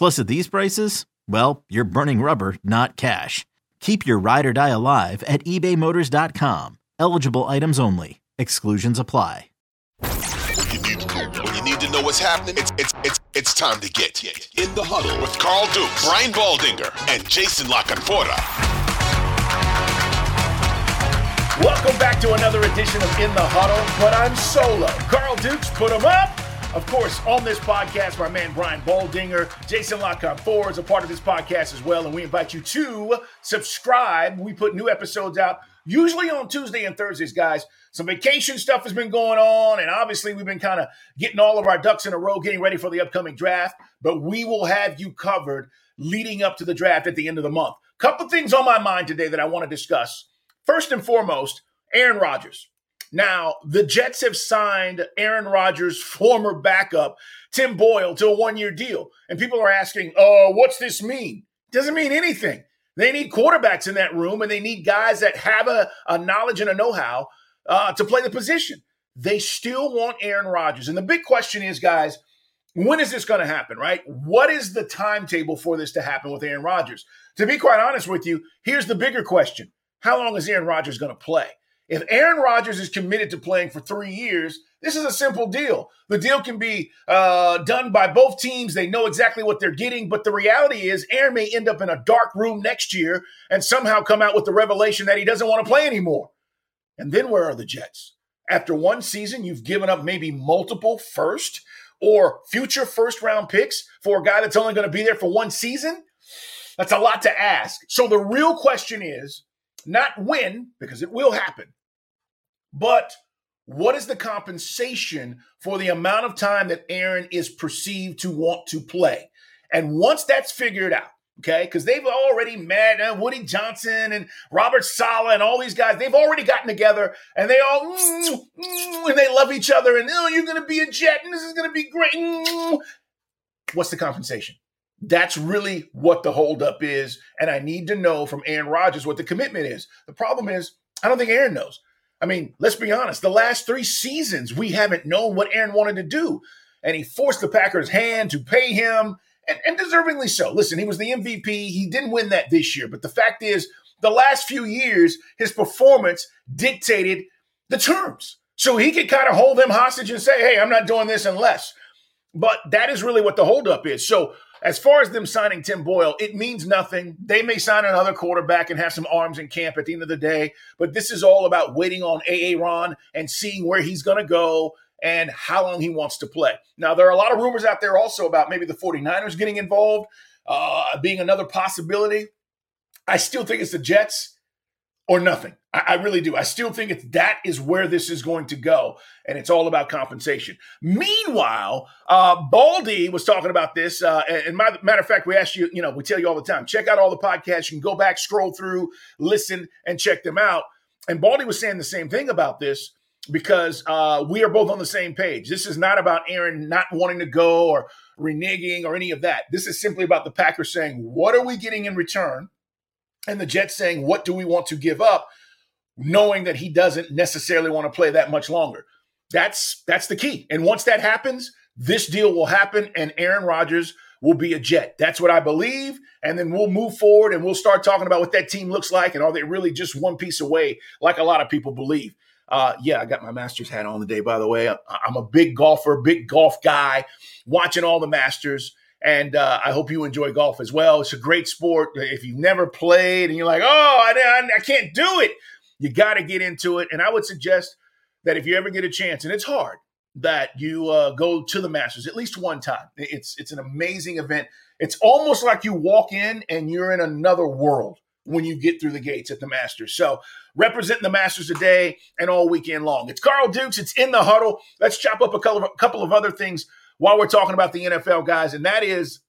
Plus, at these prices, well, you're burning rubber, not cash. Keep your ride or die alive at ebaymotors.com. Eligible items only. Exclusions apply. When you need, when you need to know what's happening, it's, it's, it's, it's time to get in the huddle with Carl Duke, Brian Baldinger, and Jason La Canfora. Welcome back to another edition of In the Huddle, but I'm solo. Carl Dukes, put him up. Of course, on this podcast, my man Brian Baldinger, Jason La Canfora is a part of this podcast as well, and we invite you to subscribe. We put new episodes out usually on Tuesday and Thursdays, guys. Some vacation stuff has been going on, and obviously we've been kind of getting all of our ducks in a row, getting ready for the upcoming draft. But we will have you covered leading up to the draft at the end of the month. Couple things on my mind today that I want to discuss. First and foremost, Aaron Rodgers. Now, the Jets have signed Aaron Rodgers' former backup, Tim Boyle, to a one year deal. And people are asking, oh, what's this mean? Doesn't mean anything. They need quarterbacks in that room and they need guys that have a, a knowledge and a know how uh, to play the position. They still want Aaron Rodgers. And the big question is, guys, when is this going to happen, right? What is the timetable for this to happen with Aaron Rodgers? To be quite honest with you, here's the bigger question How long is Aaron Rodgers going to play? If Aaron Rodgers is committed to playing for three years, this is a simple deal. The deal can be uh, done by both teams. They know exactly what they're getting. But the reality is, Aaron may end up in a dark room next year and somehow come out with the revelation that he doesn't want to play anymore. And then where are the Jets? After one season, you've given up maybe multiple first or future first round picks for a guy that's only going to be there for one season. That's a lot to ask. So the real question is not when, because it will happen, but what is the compensation for the amount of time that Aaron is perceived to want to play? And once that's figured out, okay, because they've already met uh, Woody Johnson and Robert Saleh and all these guys, they've already gotten together and they all mm, and they love each other and oh, you're going to be a jet and this is going to be great. Mm. What's the compensation? That's really what the holdup is. And I need to know from Aaron Rodgers what the commitment is. The problem is, I don't think Aaron knows. I mean, let's be honest. The last three seasons, we haven't known what Aaron wanted to do. And he forced the Packers' hand to pay him, and, and deservingly so. Listen, he was the MVP. He didn't win that this year. But the fact is, the last few years, his performance dictated the terms. So he could kind of hold them hostage and say, hey, I'm not doing this unless. But that is really what the holdup is. So as far as them signing Tim Boyle, it means nothing. They may sign another quarterback and have some arms in camp at the end of the day, but this is all about waiting on AA Ron and seeing where he's going to go and how long he wants to play. Now, there are a lot of rumors out there also about maybe the 49ers getting involved, uh, being another possibility. I still think it's the Jets or nothing. I, I, really do. I still think it's that is where this is going to go, and it's all about compensation. Meanwhile, uh, Baldy was talking about this, uh, and my, matter of fact, we ask you, you know, we tell you all the time, check out all the podcasts. You can go back, scroll through, listen, and check them out. And Baldy was saying the same thing about this because uh, we are both on the same page. This is not about Aaron not wanting to go or reneging or any of that. This is simply about the Packers saying, what are we getting in return? And the Jets saying, What do we want to give up? knowing that he doesn't necessarily want to play that much longer. That's that's the key. And once that happens, this deal will happen and Aaron Rodgers will be a Jet. That's what I believe. And then we'll move forward and we'll start talking about what that team looks like and are they really just one piece away, like a lot of people believe. Uh, yeah, I got my Masters hat on today, by the way. I'm a big golfer, big golf guy, watching all the Masters. And uh, I hope you enjoy golf as well. It's a great sport. If you've never played and you're like, oh, I, I, can't do it, you got to get into it. And I would suggest that if you ever get a chance, and it's hard, that you uh, go to the Masters at least one time. It's it's an amazing event. It's almost like you walk in and you're in another world when you get through the gates at the Masters. So representing the Masters today and all weekend long. It's Carl Dukes. It's in the huddle. Let's chop up a couple of, a couple of other things while we're talking about the NFL guys, and that is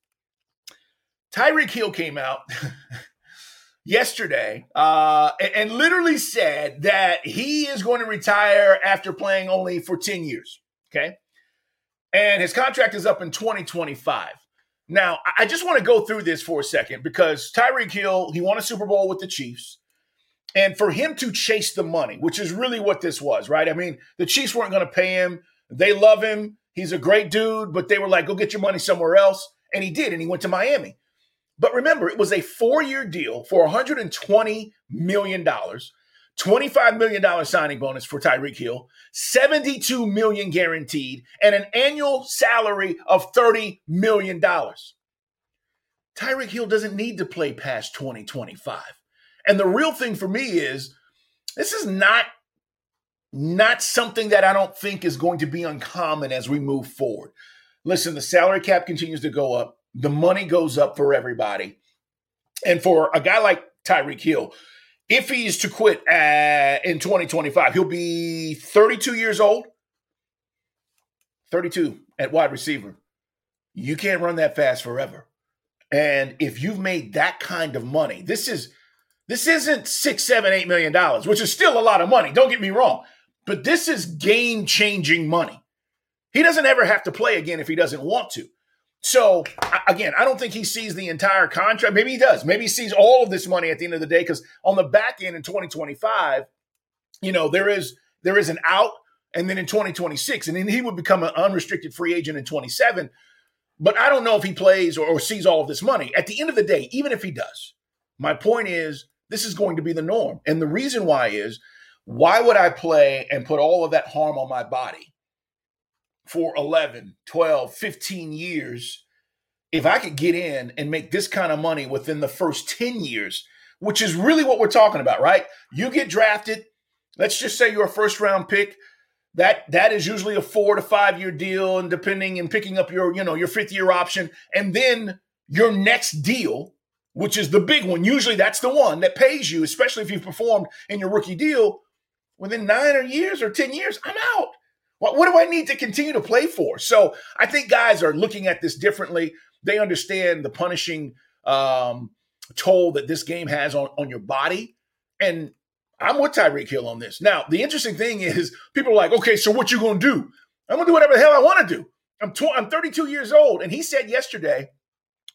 Tyreek Hill came out. yesterday uh, and literally said that he is going to retire after playing only for 10 years. Okay. And his contract is up in 2025. Now, I just want to go through this for a second because Tyreek Hill, he won a Super Bowl with the Chiefs. And for him to chase the money, which is really what this was, right? I mean, the Chiefs weren't going to pay him. They love him. He's a great dude, but they were like, go get your money somewhere else. And he did. And he went to Miami. But remember, it was a four year deal for $120 million, $25 million signing bonus for Tyreek Hill, 72 million guaranteed, and an annual salary of $30 million. Tyreek Hill doesn't need to play past 2025. And the real thing for me is this is not not something that I don't think is going to be uncommon as we move forward. Listen, the salary cap continues to go up the money goes up for everybody. And for a guy like Tyreek Hill, if he's to quit uh, in 2025, he'll be 32 years old. 32 at wide receiver. You can't run that fast forever. And if you've made that kind of money, this is this isn't six, seven, eight million dollars, which is still a lot of money. Don't get me wrong, but this is game-changing money. He doesn't ever have to play again if he doesn't want to. So again, I don't think he sees the entire contract. Maybe he does. Maybe he sees all of this money at the end of the day because on the back end in 2025, you know, there is there is an out, and then in 2026, and then he would become an unrestricted free agent in 27. But I don't know if he plays or, or sees all of this money. At the end of the day, even if he does, my point is this is going to be the norm. And the reason why is why would I play and put all of that harm on my body for 11, 12, 15 years, if I could get in and make this kind of money within the first 10 years, which is really what we're talking about, right? You get drafted, let's just say you're a first round pick. That that is usually a four to five year deal, and depending and picking up your, you know, your fifth year option, and then your next deal, which is the big one. Usually that's the one that pays you, especially if you've performed in your rookie deal. Within nine or years or 10 years, I'm out. What, what do I need to continue to play for? So I think guys are looking at this differently. They understand the punishing um, toll that this game has on, on your body. And I'm with Tyreek Hill on this. Now, the interesting thing is people are like, okay, so what you going to do? I'm going to do whatever the hell I want to do. I'm, tw- I'm 32 years old. And he said yesterday,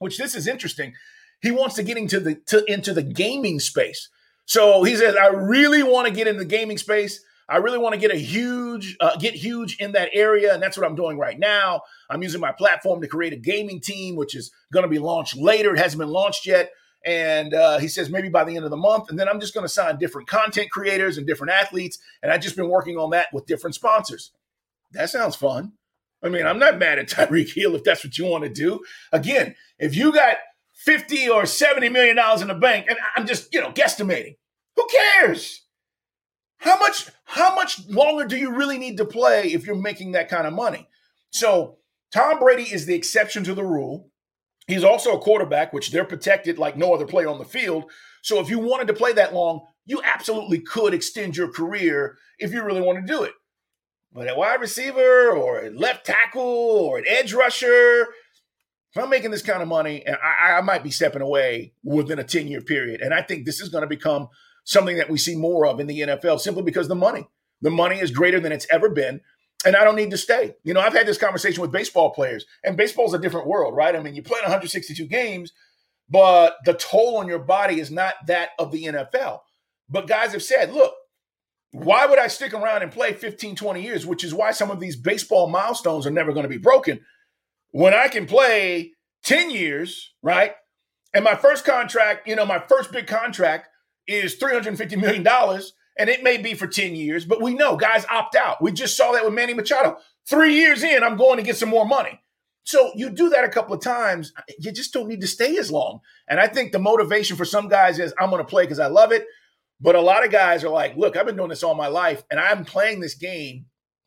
which this is interesting, he wants to get into the, to, into the gaming space. So he says, I really want to get in the gaming space. I really want to get a huge, uh, get huge in that area, and that's what I'm doing right now. I'm using my platform to create a gaming team, which is going to be launched later. It hasn't been launched yet, and uh, he says maybe by the end of the month. And then I'm just going to sign different content creators and different athletes, and I've just been working on that with different sponsors. That sounds fun. I mean, I'm not mad at Tyreek Hill if that's what you want to do. Again, if you got 50 or 70 million dollars in the bank, and I'm just, you know, guesstimating, who cares? How much how much longer do you really need to play if you're making that kind of money? So Tom Brady is the exception to the rule. He's also a quarterback, which they're protected like no other player on the field. So if you wanted to play that long, you absolutely could extend your career if you really want to do it. But at wide receiver or at left tackle or at edge rusher, if I'm making this kind of money, I, I might be stepping away within a 10 year period. And I think this is going to become something that we see more of in the NFL simply because the money, the money is greater than it's ever been. And I don't need to stay. You know, I've had this conversation with baseball players, and baseball's a different world, right? I mean, you play 162 games, but the toll on your body is not that of the NFL. But guys have said, look, Why would I stick around and play 15, 20 years, which is why some of these baseball milestones are never going to be broken? When I can play 10 years, right? And my first contract, you know, my first big contract is $350 million, and it may be for 10 years, but we know guys opt out. We just saw that with Manny Machado. Three years in, I'm going to get some more money. So you do that a couple of times, you just don't need to stay as long. And I think the motivation for some guys is I'm going to play because I love it. But a lot of guys are like, look, I've been doing this all my life, and I'm playing this game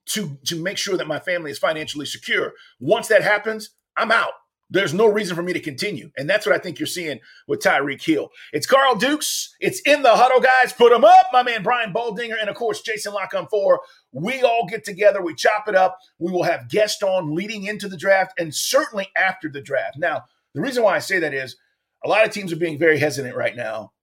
to to make sure that my family is financially secure. Once that happens, I'm out. There's no reason for me to continue. And that's what I think you're seeing with Tyreek Hill. It's Carl Dukes. It's in the huddle, guys. Put them up. My man Brian Baldinger and, of course, Jason La Canfora. We all get together. We chop it up. We will have guests on leading into the draft and certainly after the draft. Now, the reason why I say that is a lot of teams are being very hesitant right now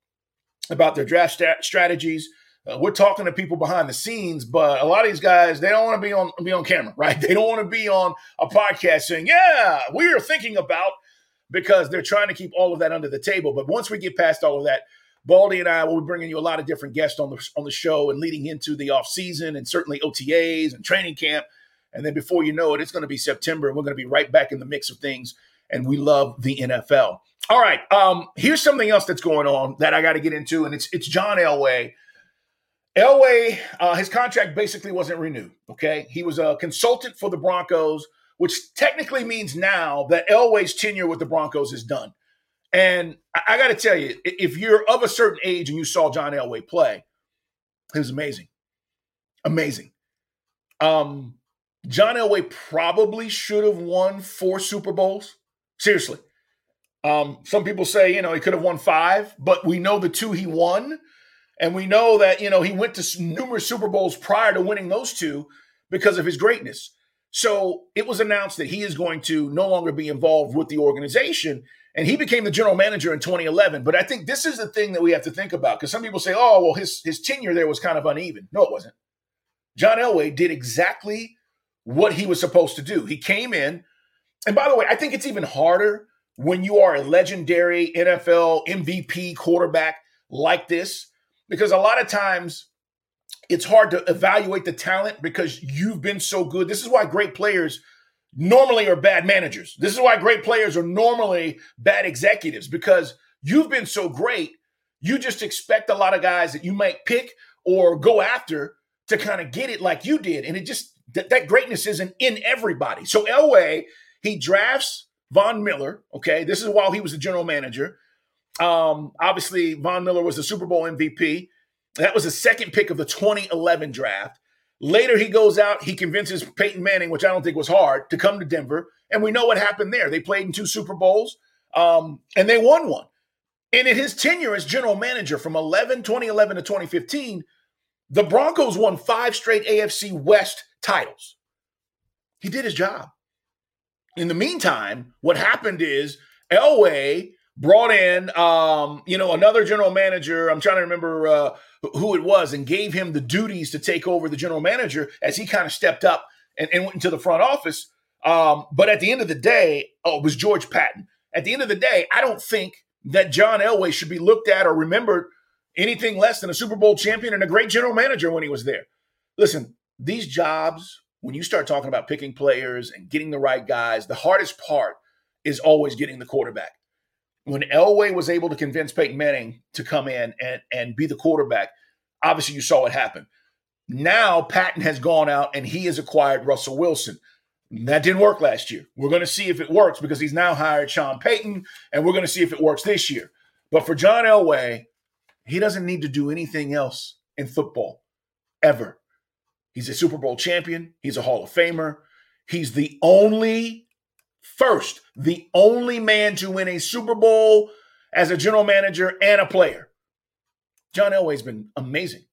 about their draft strategies uh, we're talking to people behind the scenes, but a lot of these guys they don't want to be on be on camera, right? They don't want to be on a podcast saying, "Yeah, we are thinking about," because they're trying to keep all of that under the table. But once we get past all of that, Baldy and I will be bringing you a lot of different guests on the on the show and leading into the off season and certainly OTAs and training camp. And then before you know it, it's going to be September, and we're going to be right back in the mix of things. And we love the NFL. All right, um, here's something else that's going on that I got to get into, and it's it's John Elway Elway, uh, his contract basically wasn't renewed. Okay, he was a consultant for the Broncos, which technically means now that Elway's tenure with the Broncos is done. And I, I got to tell you, if you're of a certain age and you saw John Elway play, it was amazing, amazing. Um, John Elway probably should have won four Super Bowls. Seriously. Um, some people say, you know, he could have won five, but we know the two he won and we know that, you know, he went to numerous Super Bowls prior to winning those two because of his greatness. So it was announced that he is going to no longer be involved with the organization. And he became the general manager in 2011. But I think this is the thing that we have to think about because some people say, oh, well, his, his tenure there was kind of uneven. No, it wasn't. John Elway did exactly what he was supposed to do. He came in. And by the way, I think it's even harder when you are a legendary NFL MVP quarterback like this because a lot of times it's hard to evaluate the talent because you've been so good. This is why great players normally are bad managers. This is why great players are normally bad executives because you've been so great. You just expect a lot of guys that you might pick or go after to kind of get it like you did. And it just, that, that greatness isn't in everybody. So Elway, he drafts Von Miller. Okay. This is while he was the general manager. Um, obviously, Von Miller was the Super Bowl MVP. That was the second pick of the 2011 draft. Later, he goes out, he convinces Peyton Manning, which I don't think was hard, to come to Denver. And we know what happened there. They played in two Super Bowls um, and they won one. And in his tenure as general manager from 11, 2011 to 2015, the Broncos won five straight AFC West titles. He did his job. In the meantime, what happened is Elway brought in, um, you know, another general manager. I'm trying to remember uh, who it was, and gave him the duties to take over the general manager as he kind of stepped up and, and, went into the front office. Um, but at the end of the day, oh, it was George Paton. At the end of the day, I don't think that John Elway should be looked at or remembered anything less than a Super Bowl champion and a great general manager when he was there. Listen, these jobs, when you start talking about picking players and getting the right guys, the hardest part is always getting the quarterback when Elway was able to convince Peyton Manning to come in and, and be the quarterback, obviously you saw what happened. Now Paton has gone out and he has acquired Russell Wilson. That didn't work last year. We're going to see if it works because he's now hired Sean Payton, and we're going to see if it works this year. But for John Elway, he doesn't need to do anything else in football ever. He's a Super Bowl champion. He's a Hall of Famer. He's the only first, the only man to win a Super Bowl as a general manager and a player. John Elway's been amazing.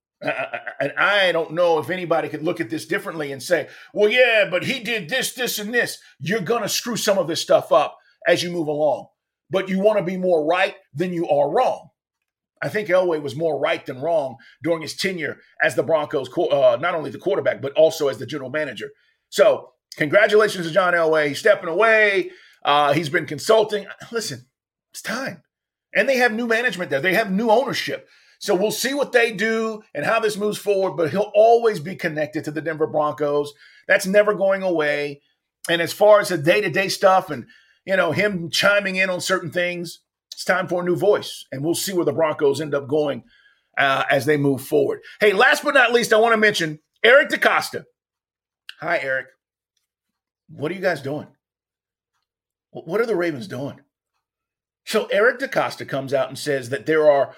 And I don't know if anybody could look at this differently and say, well, yeah, but he did this, this, and this. You're going to screw some of this stuff up as you move along. But you want to be more right than you are wrong. I think Elway was more right than wrong during his tenure as the Broncos, uh, not only the quarterback, but also as the general manager. So Congratulations to John Elway. He's stepping away. Uh, he's been consulting. Listen, it's time. And they have new management there. They have new ownership. So we'll see what they do and how this moves forward, but he'll always be connected to the Denver Broncos. That's never going away. And as far as the day to day stuff and, you know, him chiming in on certain things, it's time for a new voice. And we'll see where the Broncos end up going uh, as they move forward. Hey, last but not least, I want to mention Eric DeCosta. Hi, Eric. What are you guys doing? What are the Ravens doing? So Eric DeCosta comes out and says that there are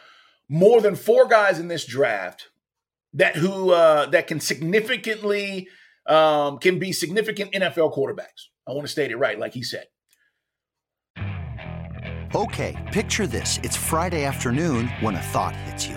more than four guys in this draft that who uh, that can significantly um, can be significant NFL quarterbacks. I want to state it right, like he said. Okay, picture this: it's Friday afternoon when a thought hits you.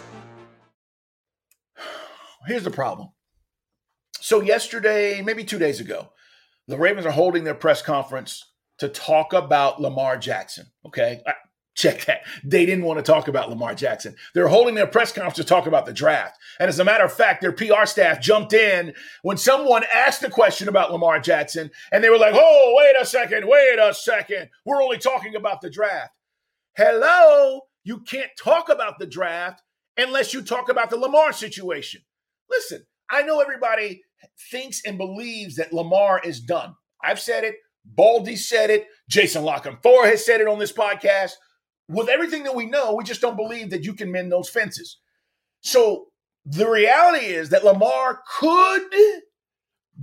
Here's the problem. So, yesterday, maybe two days ago, the Ravens are holding their press conference to talk about Lamar Jackson. Okay. Check that. They didn't want to talk about Lamar Jackson. They're holding their press conference to talk about the draft. And as a matter of fact, their PR staff jumped in when someone asked a question about Lamar Jackson and they were like, oh, wait a second, wait a second. We're only talking about the draft. Hello. You can't talk about the draft unless you talk about the Lamar situation. Listen, I know everybody thinks and believes that Lamar is done. I've said it. Baldy said it. Jason La Canfora has said it on this podcast. With everything that we know, we just don't believe that you can mend those fences. So the reality is that Lamar could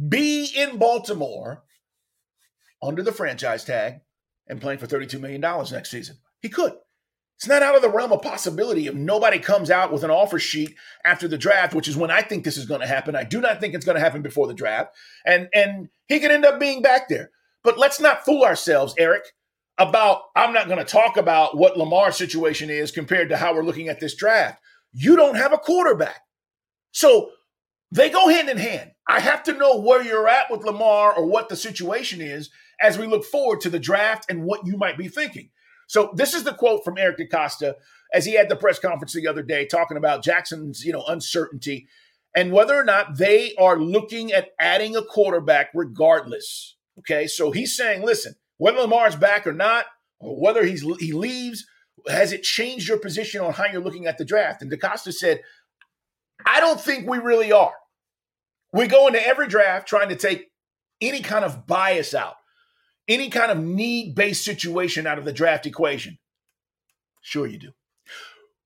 be in Baltimore under the franchise tag and playing for $32 million next season. He could. It's not out of the realm of possibility if nobody comes out with an offer sheet after the draft, which is when I think this is going to happen. I do not think it's going to happen before the draft. And and he could end up being back there. But let's not fool ourselves, Eric, about I'm not going to talk about what Lamar's situation is compared to how we're looking at this draft. You don't have a quarterback. So they go hand in hand. I have to know where you're at with Lamar or what the situation is as we look forward to the draft and what you might be thinking. So this is the quote from Eric DeCosta as he had the press conference the other day talking about Jackson's, you know, uncertainty and whether or not they are looking at adding a quarterback regardless. Okay, so he's saying, listen, whether Lamar's back or not, or whether he's he leaves, has it changed your position on how you're looking at the draft? And DeCosta said, I don't think we really are. We go into every draft trying to take any kind of bias out, any kind of need based situation out of the draft equation. Sure, you do.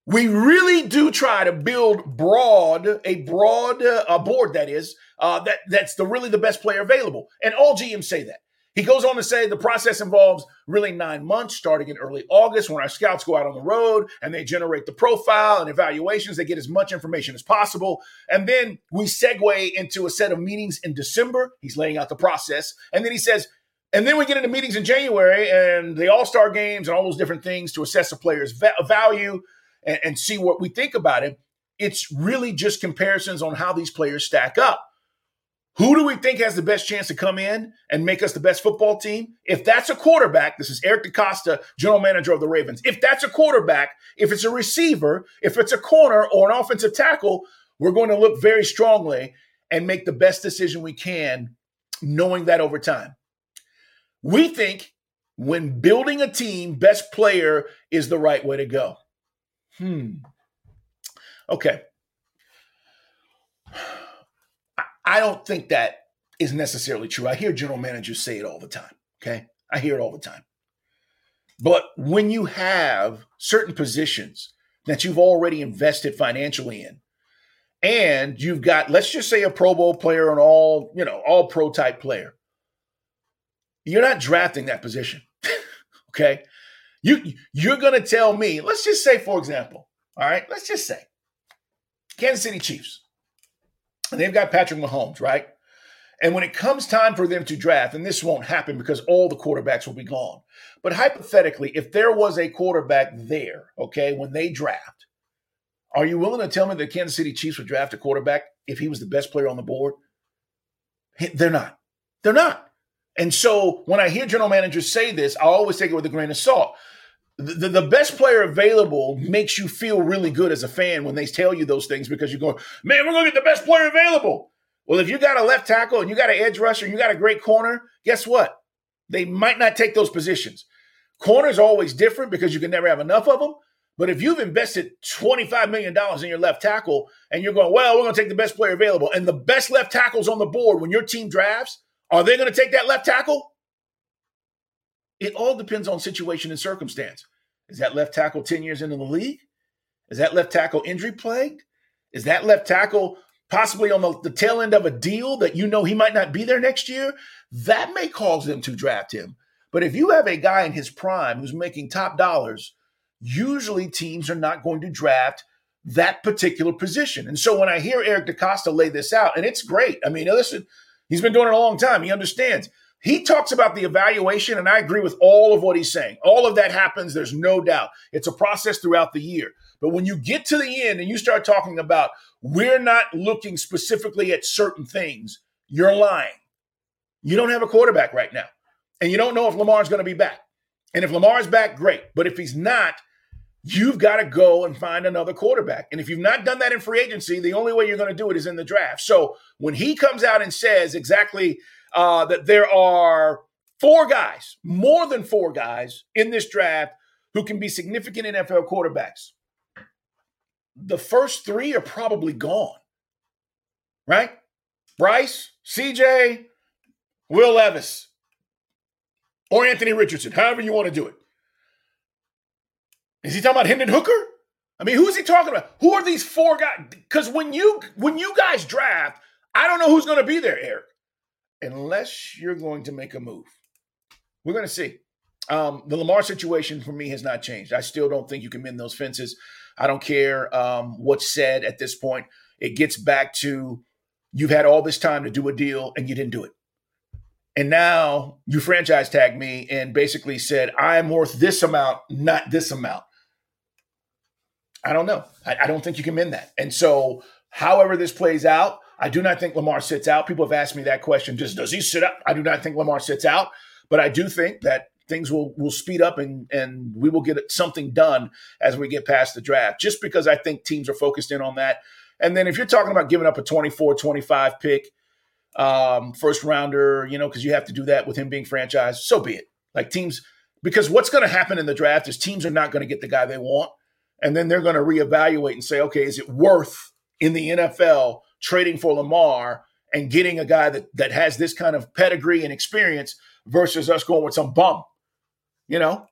We really do try to build broad, a broad uh, a board that is, uh, that that's the really the best player available. And all GMs say that. He goes on to say the process involves really nine months, starting in early August when our scouts go out on the road and they generate the profile and evaluations. They get as much information as possible. And then we segue into a set of meetings in December. He's laying out the process. And then he says, and then we get into meetings in January and the All Star games and all those different things to assess a player's value and, and see what we think about it. It's really just comparisons on how these players stack up. Who do we think has the best chance to come in and make us the best football team? If that's a quarterback, this is Eric DeCosta, general manager of the Ravens. If that's a quarterback, if it's a receiver, if it's a corner or an offensive tackle, we're going to look very strongly and make the best decision we can, knowing that over time. We think when building a team, best player is the right way to go. Hmm. Okay. I don't think that is necessarily true. I hear general managers say it all the time. Okay. I hear it all the time. But when you have certain positions that you've already invested financially in, and you've got, let's just say, a Pro Bowl player and all, you know, all pro type player, you're not drafting that position. okay. You you're gonna tell me, let's just say, for example, all right, let's just say Kansas City Chiefs. And they've got Patrick Mahomes, right? And when it comes time for them to draft, and this won't happen because all the quarterbacks will be gone. But hypothetically, if there was a quarterback there, okay, when they draft, are you willing to tell me the Kansas City Chiefs would draft a quarterback if he was the best player on the board? They're not. They're not. And so when I hear general managers say this, I always take it with a grain of salt. The, the, best player available makes you feel really good as a fan when they tell you those things because you're going, man, we're going to get the best player available. Well, if you got a left tackle and you got an edge rusher and you got a great corner, guess what? They might not take those positions. Corners are always different because you can never have enough of them. But if you've invested $25 million in your left tackle and you're going, well, we're going to take the best player available, and the best left tackles on the board when your team drafts, are they going to take that left tackle? It all depends on situation and circumstance. Is that left tackle 10 years into the league? Is that left tackle injury plagued? Is that left tackle possibly on the, the tail end of a deal that you know he might not be there next year? That may cause them to draft him. But if you have a guy in his prime who's making top dollars, usually teams are not going to draft that particular position. And so when I hear Eric DeCosta lay this out, and it's great. I mean, listen, he's been doing it a long time. He understands. He talks about the evaluation, and I agree with all of what he's saying. All of that happens, there's no doubt. It's a process throughout the year. But when you get to the end and you start talking about we're not looking specifically at certain things, you're lying. You don't have a quarterback right now. And you don't know if Lamar's going to be back. And if Lamar's back, great. But if he's not, you've got to go and find another quarterback. And if you've not done that in free agency, the only way you're going to do it is in the draft. So when he comes out and says exactly uh, that there are four guys, more than four guys in this draft who can be significant NFL quarterbacks, the first three are probably gone, right? Bryce, CJ, Will Levis, or Anthony Richardson, however you want to do it. Is he talking about Hendon Hooker? I mean, who is he talking about? Who are these four guys? Because when you when you guys draft, I don't know who's going to be there, Eric, unless you're going to make a move. We're going to see. Um, the Lamar situation for me has not changed. I still don't think you can mend those fences. I don't care um, what's said at this point. It gets back to you've had all this time to do a deal and you didn't do it. And now you franchise tagged me and basically said, I'm worth this amount, not this amount. I don't know. I, I, don't think you can mend that. And so, however this plays out, I do not think Lamar sits out. People have asked me that question: Just does he sit up? I do not think Lamar sits out, but I do think that things will will speed up and and we will get something done as we get past the draft. Just because I think teams are focused in on that. And then if you're talking about giving up a 24, 25 pick, um, first rounder, you know, because you have to do that with him being franchised, so be it. Like teams, because what's going to happen in the draft is teams are not going to get the guy they want and then they're going to reevaluate and say, okay, is it worth in the NFL trading for Lamar and getting a guy that that has this kind of pedigree and experience versus us going with some bum, you know?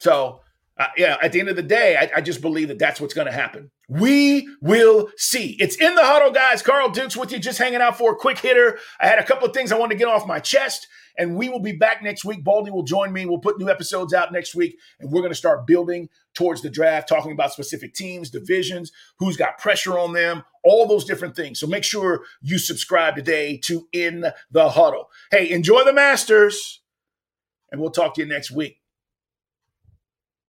So, uh, yeah, at the end of the day, I, I just believe that that's what's going to happen. We will see. It's in the huddle, guys. Carl Dukes with you, just hanging out for a quick hitter. I had a couple of things I wanted to get off my chest. And we will be back next week. Baldy will join me. We'll put new episodes out next week, and we're going to start building towards the draft, talking about specific teams, divisions, who's got pressure on them, all those different things. So make sure you subscribe today to In the Huddle. Hey, enjoy the Masters, and we'll talk to you next week.